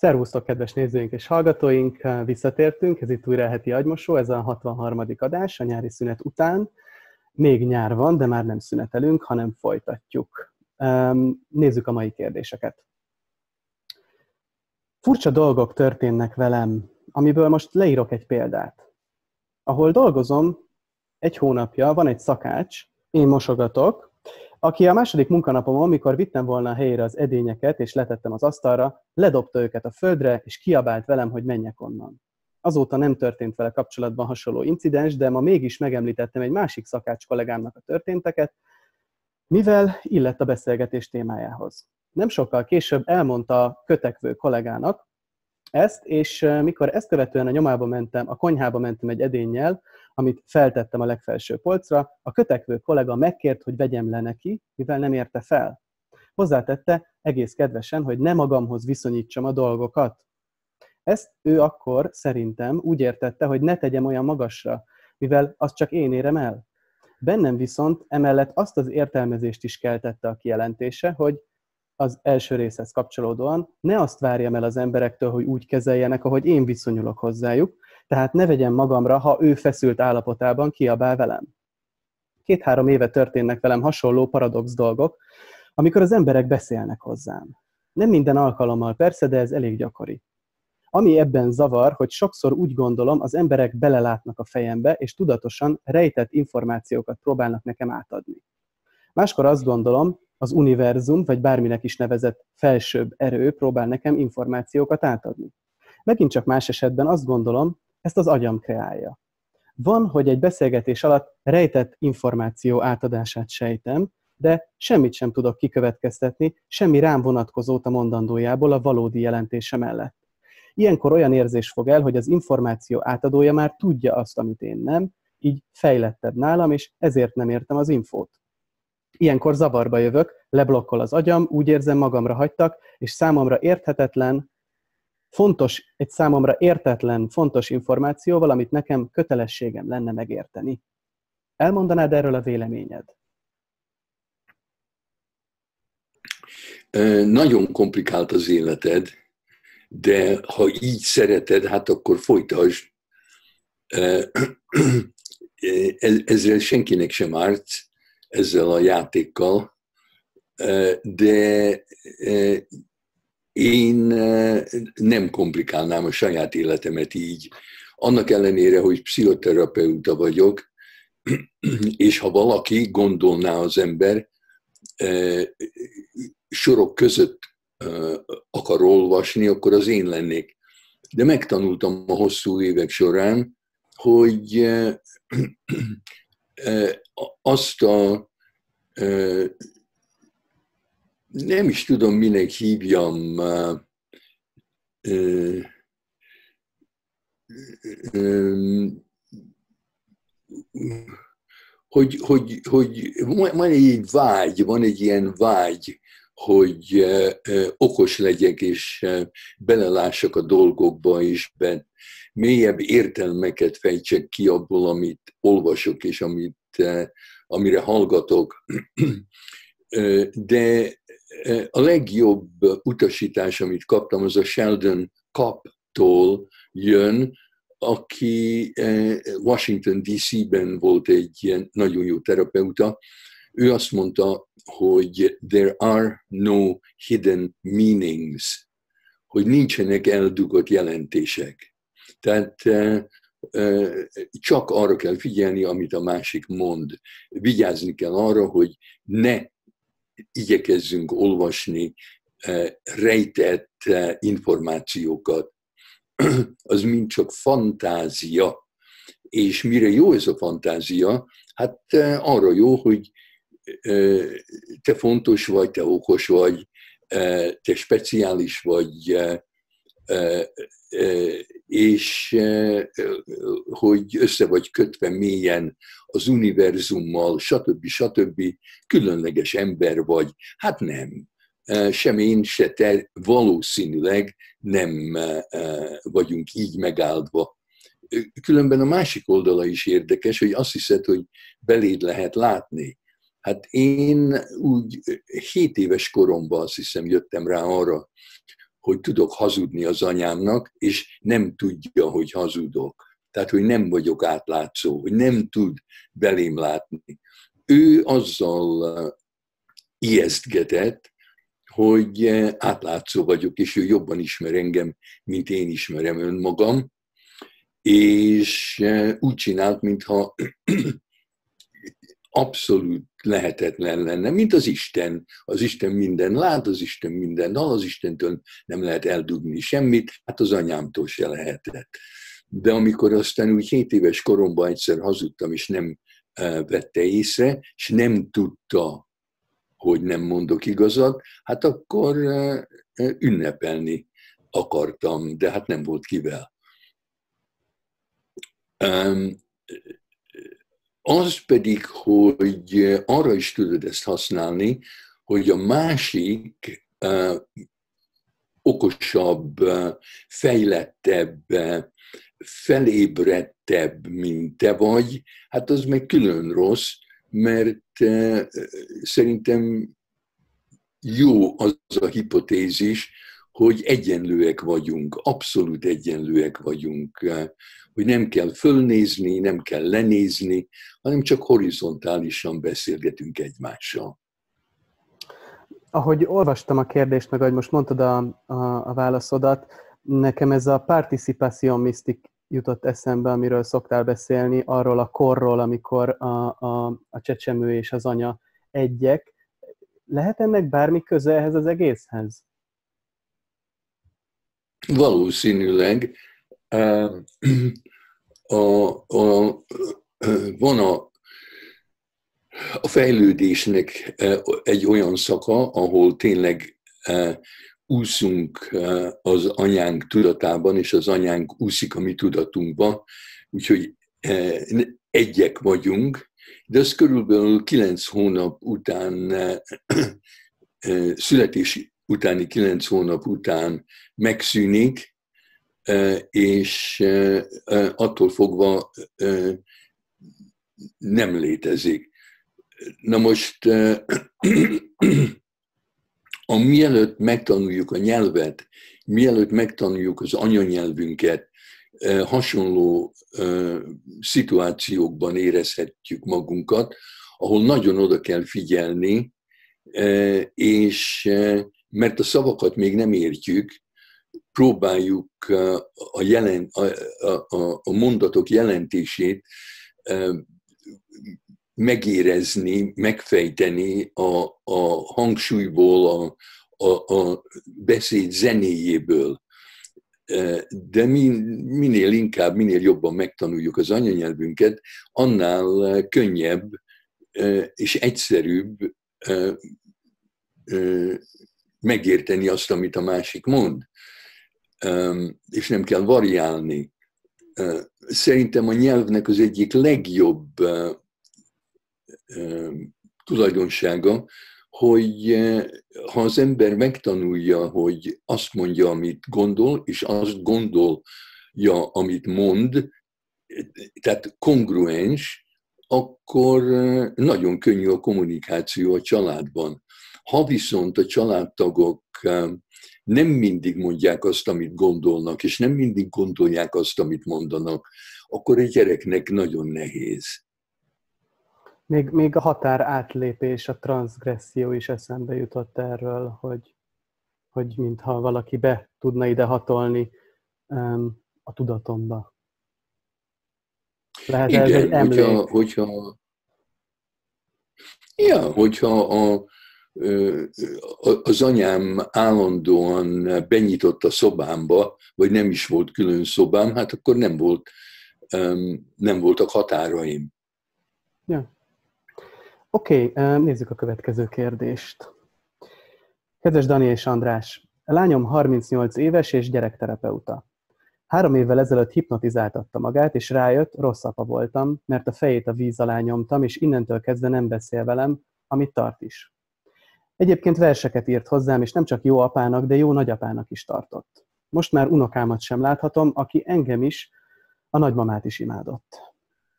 Szervusztok, kedves nézőink és hallgatóink! Visszatértünk, ez itt újra heti agymosó, ez a 63. adás a nyári szünet után. Még nyár van, de már nem szünetelünk, hanem folytatjuk. Nézzük a mai kérdéseket. Furcsa dolgok történnek velem, amiből most leírok egy példát. Ahol dolgozom, egy hónapja van egy szakács, én mosogatok, aki a második munkanapomon, amikor vittem volna a helyére az edényeket, és letettem az asztalra, ledobta őket a földre, és kiabált velem, hogy menjek onnan. Azóta nem történt vele kapcsolatban hasonló incidens, de ma mégis megemlítettem egy másik szakács kollégámnak a történteket, mivel illett a beszélgetés témájához. Nem sokkal később elmondta a kötekvő kollégának ezt, és mikor ezt követően a nyomába mentem, a konyhába mentem egy edénnyel, amit feltettem a legfelső polcra, a kötekvő kollega megkért, hogy vegyem le neki, mivel nem érte fel. Hozzátette egész kedvesen, hogy ne magamhoz viszonyítsam a dolgokat. Ezt ő akkor szerintem úgy értette, hogy ne tegyem olyan magasra, mivel azt csak én érem el. Bennem viszont emellett azt az értelmezést is keltette a kijelentése, hogy az első részhez kapcsolódóan ne azt várjam el az emberektől, hogy úgy kezeljenek, ahogy én viszonyulok hozzájuk, tehát ne vegyem magamra, ha ő feszült állapotában kiabál velem. Két-három éve történnek velem hasonló paradox dolgok, amikor az emberek beszélnek hozzám. Nem minden alkalommal persze, de ez elég gyakori. Ami ebben zavar, hogy sokszor úgy gondolom, az emberek belelátnak a fejembe, és tudatosan rejtett információkat próbálnak nekem átadni. Máskor azt gondolom, az univerzum, vagy bárminek is nevezett felsőbb erő próbál nekem információkat átadni. Megint csak más esetben azt gondolom, ezt az agyam kreálja. Van, hogy egy beszélgetés alatt rejtett információ átadását sejtem, de semmit sem tudok kikövetkeztetni, semmi rám vonatkozót a mondandójából a valódi jelentése mellett. Ilyenkor olyan érzés fog el, hogy az információ átadója már tudja azt, amit én nem, így fejlettebb nálam, és ezért nem értem az infót. Ilyenkor zavarba jövök, leblokkol az agyam, úgy érzem magamra hagytak, és számomra érthetetlen, fontos, egy számomra értetlen, fontos információval, amit nekem kötelességem lenne megérteni. Elmondanád erről a véleményed? Nagyon komplikált az életed, de ha így szereted, hát akkor folytasd. Ezzel senkinek sem árt, ezzel a játékkal, de én nem komplikálnám a saját életemet így. Annak ellenére, hogy pszichoterapeuta vagyok, és ha valaki gondolná az ember, sorok között akar olvasni, akkor az én lennék. De megtanultam a hosszú évek során, hogy azt a nem is tudom, minek hívjam, hogy, hogy, hogy van egy vágy, van egy ilyen vágy, hogy okos legyek, és belelássak a dolgokba, és be, mélyebb értelmeket fejtsek ki abból, amit olvasok, és amit, amire hallgatok. De a legjobb utasítás, amit kaptam, az a Sheldon Kaptól jön, aki Washington DC-ben volt egy ilyen nagyon jó terapeuta. Ő azt mondta, hogy there are no hidden meanings, hogy nincsenek eldugott jelentések. Tehát csak arra kell figyelni, amit a másik mond. Vigyázni kell arra, hogy ne igyekezzünk olvasni rejtett információkat. Az mind csak fantázia. És mire jó ez a fantázia? Hát arra jó, hogy te fontos vagy, te okos vagy, te speciális vagy, és hogy össze vagy kötve mélyen az univerzummal, stb. stb. különleges ember vagy. Hát nem. Sem én, se te valószínűleg nem vagyunk így megáldva. Különben a másik oldala is érdekes, hogy azt hiszed, hogy beléd lehet látni. Hát én úgy 7 éves koromban azt hiszem jöttem rá arra, hogy tudok hazudni az anyámnak, és nem tudja, hogy hazudok. Tehát, hogy nem vagyok átlátszó, hogy nem tud belém látni. Ő azzal ijesztgetett, hogy átlátszó vagyok, és ő jobban ismer engem, mint én ismerem önmagam, és úgy csinált, mintha abszolút lehetetlen lenne, mint az Isten. Az Isten minden lát, az Isten minden hal, az Istentől nem lehet eldugni semmit, hát az anyámtól se lehetett. De amikor aztán úgy 7 éves koromban egyszer hazudtam, és nem e, vette észre, és nem tudta, hogy nem mondok igazat, hát akkor e, e, ünnepelni akartam, de hát nem volt kivel. Az pedig, hogy arra is tudod ezt használni, hogy a másik okosabb, fejlettebb, felébredtebb, mint te vagy, hát az meg külön rossz, mert uh, szerintem jó az a hipotézis, hogy egyenlőek vagyunk, abszolút egyenlőek vagyunk hogy nem kell fölnézni, nem kell lenézni, hanem csak horizontálisan beszélgetünk egymással. Ahogy olvastam a kérdést, meg ahogy most mondtad a, a, a válaszodat, nekem ez a participation mystic jutott eszembe, amiről szoktál beszélni, arról a korról, amikor a, a, a csecsemő és az anya egyek. Lehet ennek bármi köze ehhez az egészhez? Valószínűleg a, a, van a, a fejlődésnek egy olyan szaka, ahol tényleg úszunk az anyánk tudatában, és az anyánk úszik a mi tudatunkba, úgyhogy egyek vagyunk, de az körülbelül kilenc hónap után, születés utáni kilenc hónap után megszűnik, és attól fogva nem létezik. Na most, a mielőtt megtanuljuk a nyelvet, mielőtt megtanuljuk az anyanyelvünket, hasonló szituációkban érezhetjük magunkat, ahol nagyon oda kell figyelni, és mert a szavakat még nem értjük, próbáljuk a, jelent, a, a, a mondatok jelentését megérezni, megfejteni a, a hangsúlyból, a, a, a beszéd zenéjéből. De minél inkább, minél jobban megtanuljuk az anyanyelvünket, annál könnyebb és egyszerűbb megérteni azt, amit a másik mond és nem kell variálni. Szerintem a nyelvnek az egyik legjobb tulajdonsága, hogy ha az ember megtanulja, hogy azt mondja, amit gondol, és azt gondolja, amit mond, tehát kongruens, akkor nagyon könnyű a kommunikáció a családban. Ha viszont a családtagok nem mindig mondják azt, amit gondolnak, és nem mindig gondolják azt, amit mondanak, akkor egy gyereknek nagyon nehéz. Még, még a határ átlépés, a transgresszió is eszembe jutott erről, hogy, hogy mintha valaki be tudna ide hatolni um, a tudatomba. Lehet Igen, ez egy emlék? Hogyha, hogyha, ja, hogyha a, az anyám állandóan benyitott a szobámba, vagy nem is volt külön szobám, hát akkor nem, volt, nem voltak határaim. Ja. Oké, okay, nézzük a következő kérdést. Kedves Dani és András, lányom 38 éves és gyerekterapeuta. Három évvel ezelőtt hipnotizáltatta magát, és rájött, rossz apa voltam, mert a fejét a víz alá nyomtam, és innentől kezdve nem beszél velem, amit tart is. Egyébként verseket írt hozzám, és nem csak jó apának, de jó nagyapának is tartott. Most már unokámat sem láthatom, aki engem is, a nagymamát is imádott.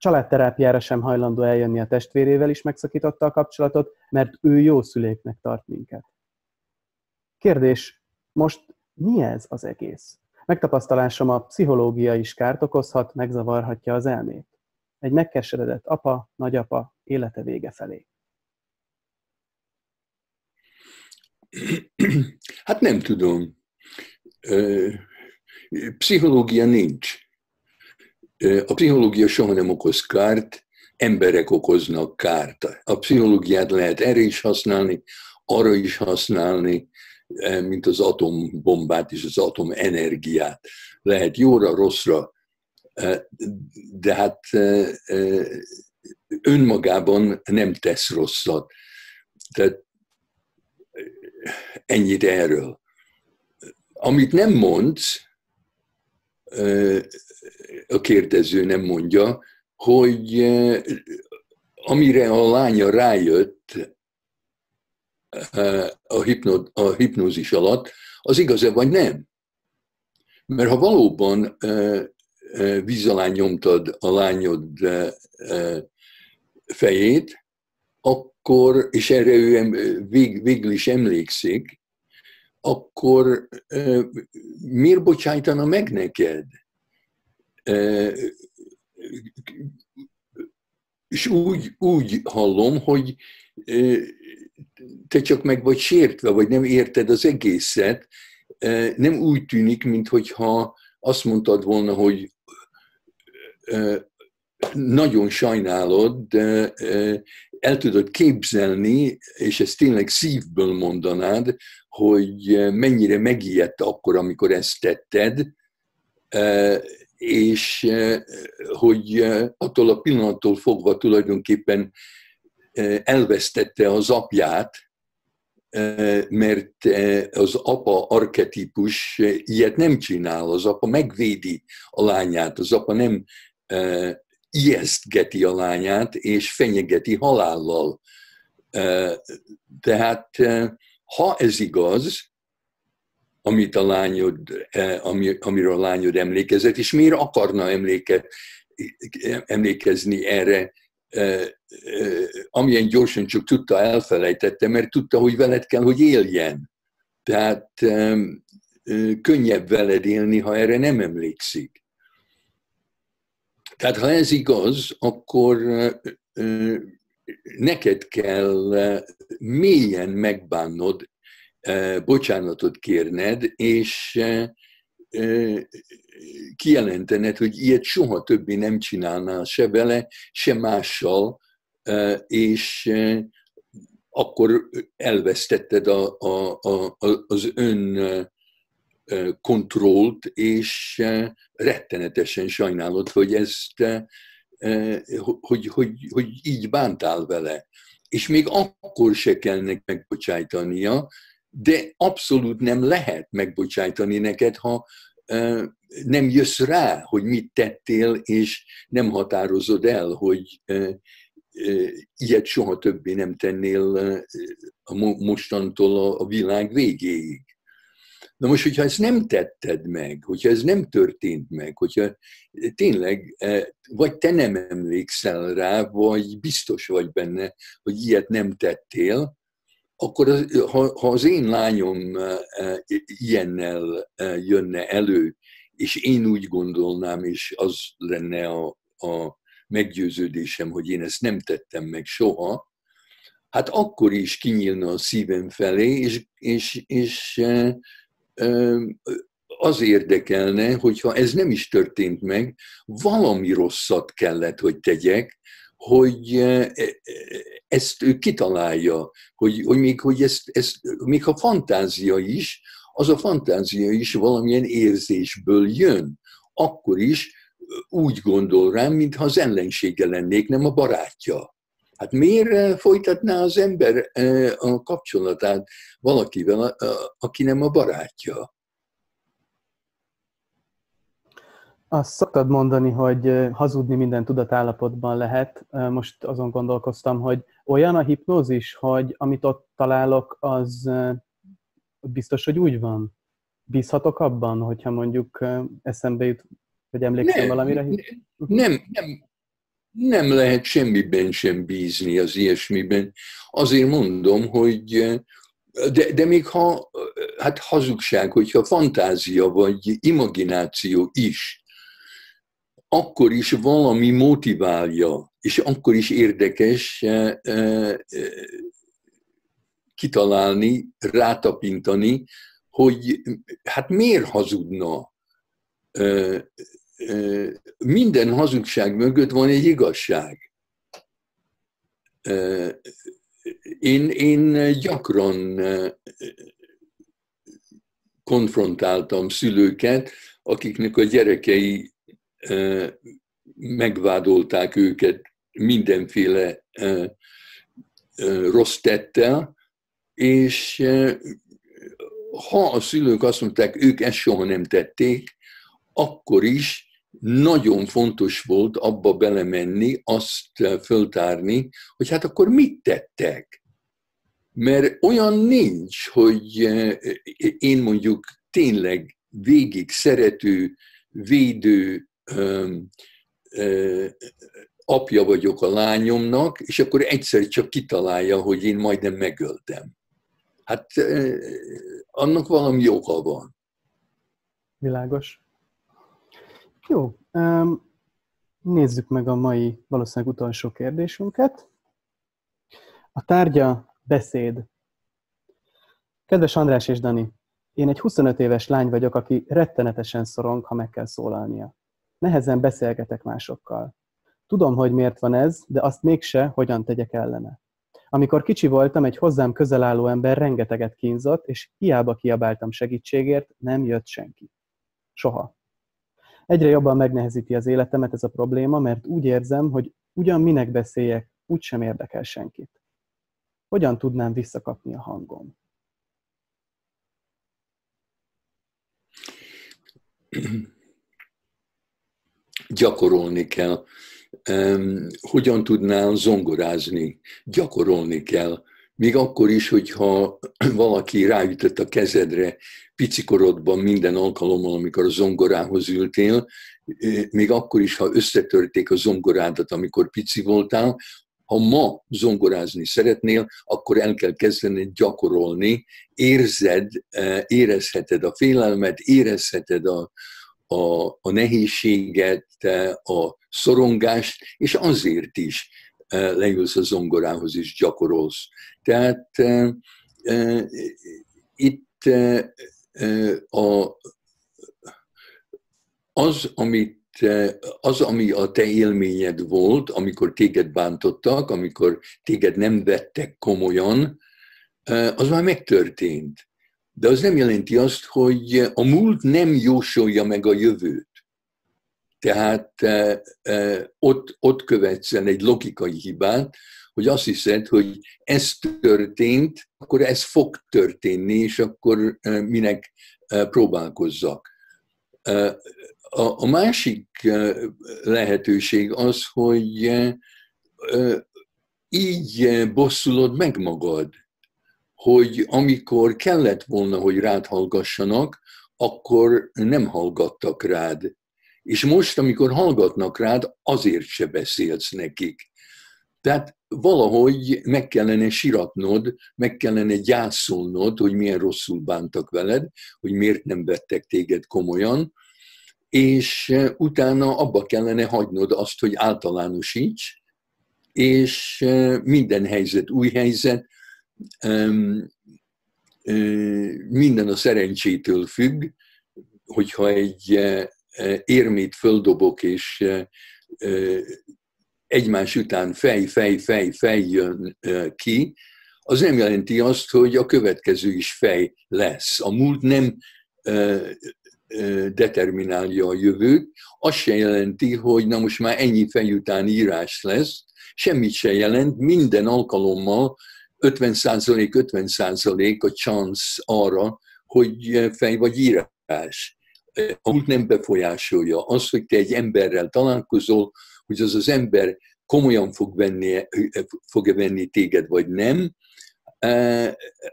Családterápiára sem hajlandó eljönni a testvérével is megszakította a kapcsolatot, mert ő jó szüléknek tart minket. Kérdés, most mi ez az egész? Megtapasztalásom a pszichológia is kárt okozhat, megzavarhatja az elmét. Egy megkeseredett apa, nagyapa élete vége felé. Hát nem tudom. Pszichológia nincs. A pszichológia soha nem okoz kárt, emberek okoznak kárt. A pszichológiát lehet erre is használni, arra is használni, mint az atombombát és az atomenergiát. Lehet jóra, rosszra, de hát önmagában nem tesz rosszat. Tehát ennyit erről. Amit nem mondsz, a kérdező nem mondja, hogy amire a lánya rájött a, hipno, a hipnózis alatt, az igaz-e vagy nem? Mert ha valóban víz alá nyomtad a lányod fejét, akkor, és erre ő vég, végül is emlékszik, akkor miért bocsájtana meg neked? És úgy, úgy hallom, hogy te csak meg vagy sértve, vagy nem érted az egészet, nem úgy tűnik, mintha azt mondtad volna, hogy nagyon sajnálod, de el tudod képzelni, és ezt tényleg szívből mondanád, hogy mennyire megijedt akkor, amikor ezt tetted, és hogy attól a pillanattól fogva tulajdonképpen elvesztette az apját, mert az apa arketípus ilyet nem csinál, az apa megvédi a lányát, az apa nem ijesztgeti a lányát, és fenyegeti halállal. Tehát ha ez igaz, amit a lányod, ami, amiről a lányod emlékezett, és miért akarna emléke, emlékezni erre, amilyen gyorsan csak tudta, elfelejtette, mert tudta, hogy veled kell, hogy éljen. Tehát könnyebb veled élni, ha erre nem emlékszik. Tehát ha ez igaz, akkor neked kell mélyen megbánnod, bocsánatot kérned, és kijelentened, hogy ilyet soha többé nem csinálnál se vele, se mással, és akkor elvesztetted a, a, a, az ön kontrollt, és rettenetesen sajnálod, hogy ezt, hogy, hogy, hogy így bántál vele. És még akkor se kell megbocsájtania, de abszolút nem lehet megbocsájtani neked, ha nem jössz rá, hogy mit tettél, és nem határozod el, hogy ilyet soha többé nem tennél mostantól a világ végéig. Na most, hogyha ezt nem tetted meg, hogyha ez nem történt meg, hogyha tényleg e, vagy te nem emlékszel rá, vagy biztos vagy benne, hogy ilyet nem tettél, akkor az, ha, ha az én lányom e, e, ilyennel jönne elő, és én úgy gondolnám, és az lenne a, a meggyőződésem, hogy én ezt nem tettem meg soha, hát akkor is kinyílna a szívem felé, és, és, és az érdekelne, hogyha ez nem is történt meg, valami rosszat kellett, hogy tegyek, hogy ezt ő kitalálja, hogy, hogy még, hogy ezt, ezt, még ha fantázia is, az a fantázia is valamilyen érzésből jön. Akkor is úgy gondol rám, mintha az ellensége lennék, nem a barátja. Hát miért eh, folytatná az ember eh, a kapcsolatát valakivel, aki nem a barátja? Azt szoktad mondani, hogy eh, hazudni minden tudatállapotban lehet. Most azon gondolkoztam, hogy olyan a hipnózis, hogy amit ott találok, az biztos, hogy úgy van? Bízhatok abban, hogyha mondjuk eszembe jut, hogy emlékszem nem, valamire? Nem, nem, nem lehet semmiben sem bízni az ilyesmiben. Azért mondom, hogy De, de még ha, hát hazugság, hogyha fantázia vagy imagináció is, akkor is valami motiválja, és akkor is érdekes eh, eh, kitalálni, rátapintani, hogy hát miért hazudna? Minden hazugság mögött van egy igazság. Én, én gyakran konfrontáltam szülőket, akiknek a gyerekei megvádolták őket mindenféle rossz tettel, és ha a szülők azt mondták, ők ezt soha nem tették, akkor is nagyon fontos volt abba belemenni, azt föltárni, hogy hát akkor mit tettek. Mert olyan nincs, hogy én mondjuk tényleg végig szerető, védő apja vagyok a lányomnak, és akkor egyszer csak kitalálja, hogy én majdnem megöltem. Hát annak valami oka van. Világos. Jó, nézzük meg a mai valószínűleg utolsó kérdésünket. A tárgya beszéd. Kedves András és Dani, én egy 25 éves lány vagyok, aki rettenetesen szorong, ha meg kell szólalnia. Nehezen beszélgetek másokkal. Tudom, hogy miért van ez, de azt mégse, hogyan tegyek ellene. Amikor kicsi voltam, egy hozzám közel álló ember rengeteget kínzott, és hiába kiabáltam segítségért, nem jött senki. Soha. Egyre jobban megnehezíti az életemet ez a probléma, mert úgy érzem, hogy ugyan minek beszéljek, úgysem érdekel senkit. Hogyan tudnám visszakapni a hangom? Gyakorolni kell. Hogyan tudnál zongorázni? Gyakorolni kell. Még akkor is, hogyha valaki ráütött a kezedre picikorodban minden alkalommal, amikor a zongorához ültél, még akkor is, ha összetörték a zongorádat, amikor pici voltál, ha ma zongorázni szeretnél, akkor el kell kezdeni gyakorolni, érzed, érezheted a félelmet, érezheted a, a, a nehézséget, a szorongást, és azért is leülsz a zongorához és gyakorolsz. Tehát itt a, az, amit az, ami a te élményed volt, amikor téged bántottak, amikor téged nem vettek komolyan, az már megtörtént. De az nem jelenti azt, hogy a múlt nem jósolja meg a jövőt. Tehát ott, ott követsz el egy logikai hibát, hogy azt hiszed, hogy ez történt, akkor ez fog történni, és akkor minek próbálkozzak. A másik lehetőség az, hogy így bosszulod meg magad, hogy amikor kellett volna, hogy rád hallgassanak, akkor nem hallgattak rád. És most, amikor hallgatnak rád, azért se beszélsz nekik. Tehát valahogy meg kellene siratnod, meg kellene gyászolnod, hogy milyen rosszul bántak veled, hogy miért nem vettek téged komolyan, és utána abba kellene hagynod azt, hogy általánosíts, és minden helyzet új helyzet, minden a szerencsétől függ, hogyha egy érmét földobok, és egymás után fej, fej, fej, fej jön ki, az nem jelenti azt, hogy a következő is fej lesz. A múlt nem determinálja a jövőt, az se jelenti, hogy na most már ennyi fej után írás lesz, semmit se jelent, minden alkalommal 50% 50% a chance arra, hogy fej vagy írás. A múlt nem befolyásolja. Az, hogy te egy emberrel találkozol, hogy az az ember komolyan fog venni, fog-e venni téged, vagy nem,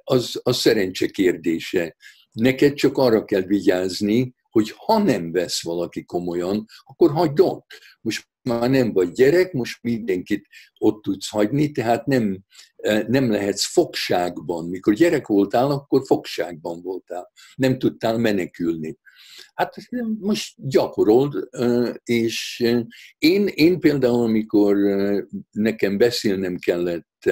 az, az szerencse kérdése. Neked csak arra kell vigyázni, hogy ha nem vesz valaki komolyan, akkor hagyd ott. Most már nem vagy gyerek, most mindenkit ott tudsz hagyni, tehát nem, nem lehetsz fogságban. Mikor gyerek voltál, akkor fogságban voltál. Nem tudtál menekülni. Hát most gyakorold, eh, és én, én például, amikor nekem beszélnem kellett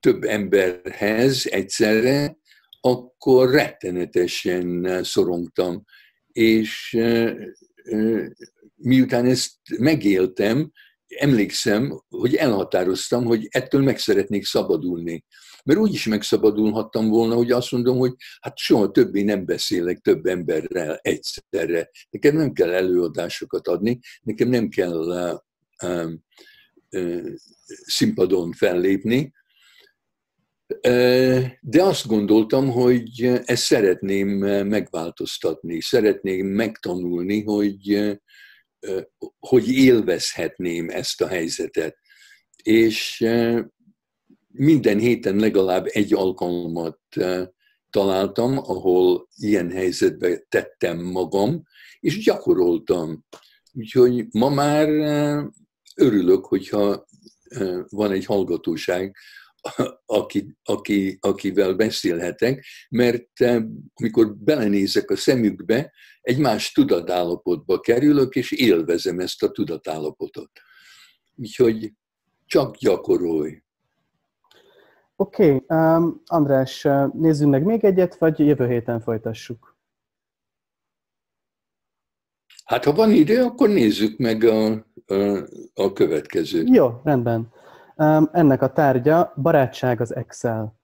több emberhez egyszerre, akkor rettenetesen szorongtam. És miután ezt megéltem, emlékszem, hogy elhatároztam, hogy ettől meg szeretnék szabadulni. Mert úgy is megszabadulhattam volna, hogy azt mondom, hogy hát soha többé nem beszélek több emberrel egyszerre. Nekem nem kell előadásokat adni, nekem nem kell uh, uh, uh, színpadon fellépni, de azt gondoltam, hogy ezt szeretném megváltoztatni, szeretném megtanulni, hogy, hogy élvezhetném ezt a helyzetet. És minden héten legalább egy alkalmat találtam, ahol ilyen helyzetbe tettem magam, és gyakoroltam. Úgyhogy ma már örülök, hogyha van egy hallgatóság, aki, aki, akivel beszélhetek, mert amikor belenézek a szemükbe, egy más tudatállapotba kerülök, és élvezem ezt a tudatállapotot. Úgyhogy csak gyakorolj. Oké, okay, um, András, nézzünk meg még egyet, vagy jövő héten folytassuk? Hát ha van idő, akkor nézzük meg a, a, a következőt. Jó, rendben. Ennek a tárgya barátság az Excel.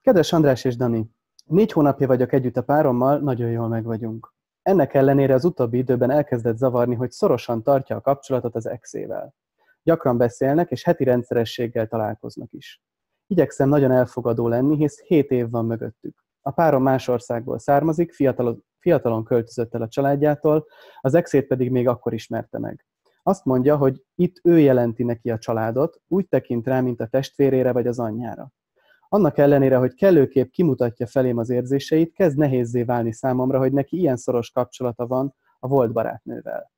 Kedves András és Dani, négy hónapja vagyok együtt a párommal, nagyon jól meg vagyunk. Ennek ellenére az utóbbi időben elkezdett zavarni, hogy szorosan tartja a kapcsolatot az exével. Gyakran beszélnek, és heti rendszerességgel találkoznak is. Igyekszem nagyon elfogadó lenni, hisz 7 év van mögöttük. A párom más országból származik, fiatalon, fiatalon költözött el a családjától, az exét pedig még akkor ismerte meg. Azt mondja, hogy itt ő jelenti neki a családot, úgy tekint rá, mint a testvérére vagy az anyjára. Annak ellenére, hogy kellőképp kimutatja felém az érzéseit, kezd nehézzé válni számomra, hogy neki ilyen szoros kapcsolata van a volt barátnővel.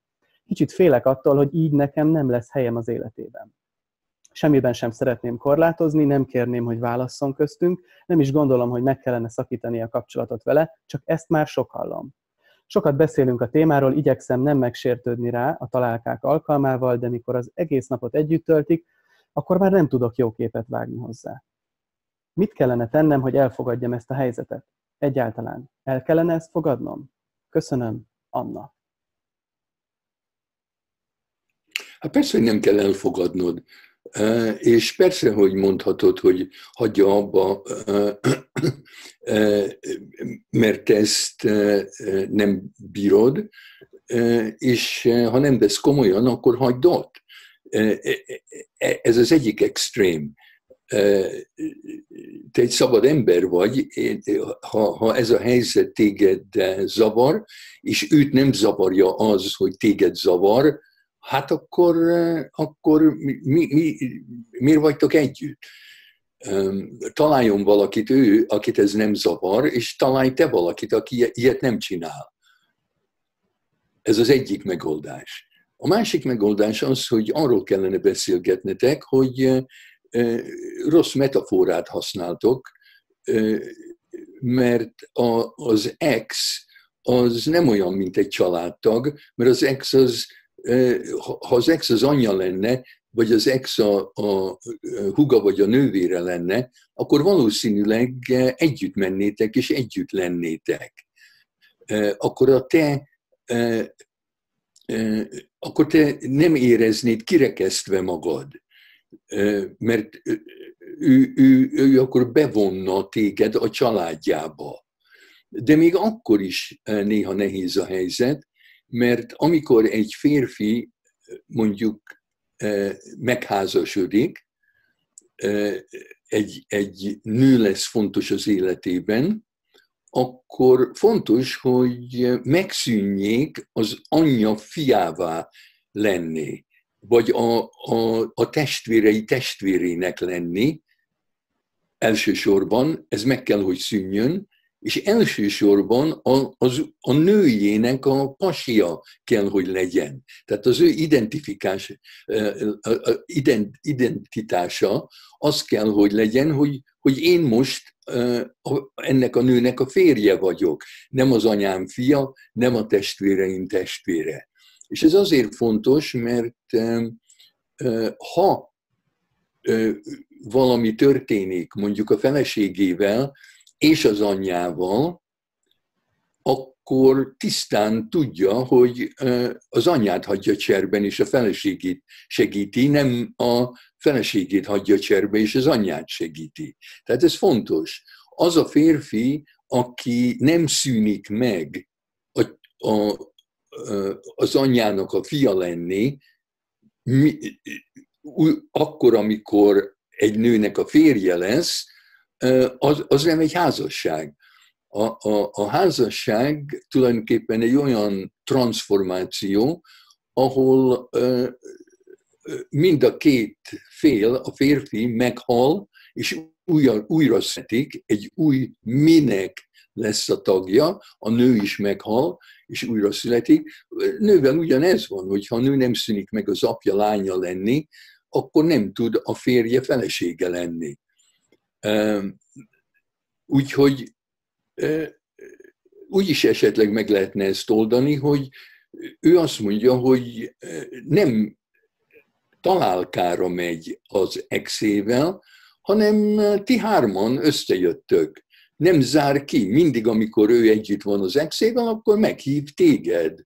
Kicsit félek attól, hogy így nekem nem lesz helyem az életében. Semmiben sem szeretném korlátozni, nem kérném, hogy válasszon köztünk, nem is gondolom, hogy meg kellene szakítani a kapcsolatot vele, csak ezt már sok hallom. Sokat beszélünk a témáról, igyekszem nem megsértődni rá a találkák alkalmával, de mikor az egész napot együtt töltik, akkor már nem tudok jó képet vágni hozzá. Mit kellene tennem, hogy elfogadjam ezt a helyzetet? Egyáltalán. El kellene ezt fogadnom? Köszönöm, Anna. Hát persze, hogy nem kell elfogadnod. És persze, hogy mondhatod, hogy hagyja abba, mert ezt nem bírod, és ha nem vesz komolyan, akkor hagyd ott. Ez az egyik extrém. Te egy szabad ember vagy, ha, ha ez a helyzet téged zavar, és őt nem zavarja az, hogy téged zavar, hát akkor, akkor mi, mi, miért vagytok együtt? Találjon valakit ő, akit ez nem zavar, és találj te valakit, aki ilyet nem csinál. Ez az egyik megoldás. A másik megoldás az, hogy arról kellene beszélgetnetek, hogy rossz metaforát használtok, mert az ex az nem olyan, mint egy családtag, mert az ex az ha az ex az anyja lenne, vagy az ex a, a huga vagy a nővére lenne, akkor valószínűleg együtt mennétek és együtt lennétek. Akkor a te akkor te nem éreznéd kirekesztve magad, mert ő, ő, ő akkor bevonna téged a családjába. De még akkor is néha nehéz a helyzet, mert amikor egy férfi mondjuk megházasodik, egy, egy nő lesz fontos az életében, akkor fontos, hogy megszűnjék az anyja fiává lenni, vagy a, a, a testvérei testvérének lenni, elsősorban ez meg kell, hogy szűnjön, és elsősorban a, az, a nőjének a pasia kell, hogy legyen. Tehát az ő identifikás, identitása az kell, hogy legyen, hogy, hogy én most ennek a nőnek a férje vagyok, nem az anyám fia, nem a testvéreim testvére. És ez azért fontos, mert ha valami történik mondjuk a feleségével és az anyjával, akkor tisztán tudja, hogy az anyját hagyja cserben, és a feleségét segíti, nem a feleségét hagyja cserbe, és az anyját segíti. Tehát ez fontos. Az a férfi, aki nem szűnik meg a, a, az anyjának a fia lenni, mi, akkor, amikor egy nőnek a férje lesz, az, az nem egy házasság. A, a, a házasság tulajdonképpen egy olyan transformáció, ahol mind a két fél, a férfi meghal, és újra, újra szetik, egy új minek lesz a tagja, a nő is meghal, és újra születik. Nővel ugyanez van, hogyha a nő nem szűnik meg az apja lánya lenni, akkor nem tud a férje felesége lenni. Úgyhogy úgy is esetleg meg lehetne ezt oldani, hogy ő azt mondja, hogy nem találkára megy az exével, hanem ti hárman összejöttök. Nem zár ki. Mindig, amikor ő együtt van az exével, akkor meghív téged.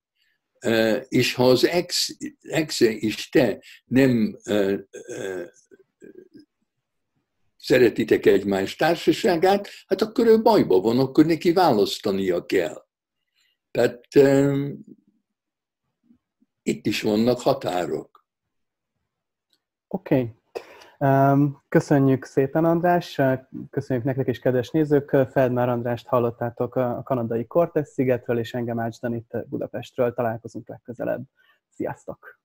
És ha az ex, exe és te nem szeretitek egymás társaságát, hát akkor ő bajba van, akkor neki választania kell. Tehát itt is vannak határok. Oké. Okay. Köszönjük szépen, András, köszönjük nektek is, kedves nézők. Feldmár Andrást hallottátok a kanadai Cortes szigetről, és engem Ács Danit Budapestről. Találkozunk legközelebb. Sziasztok!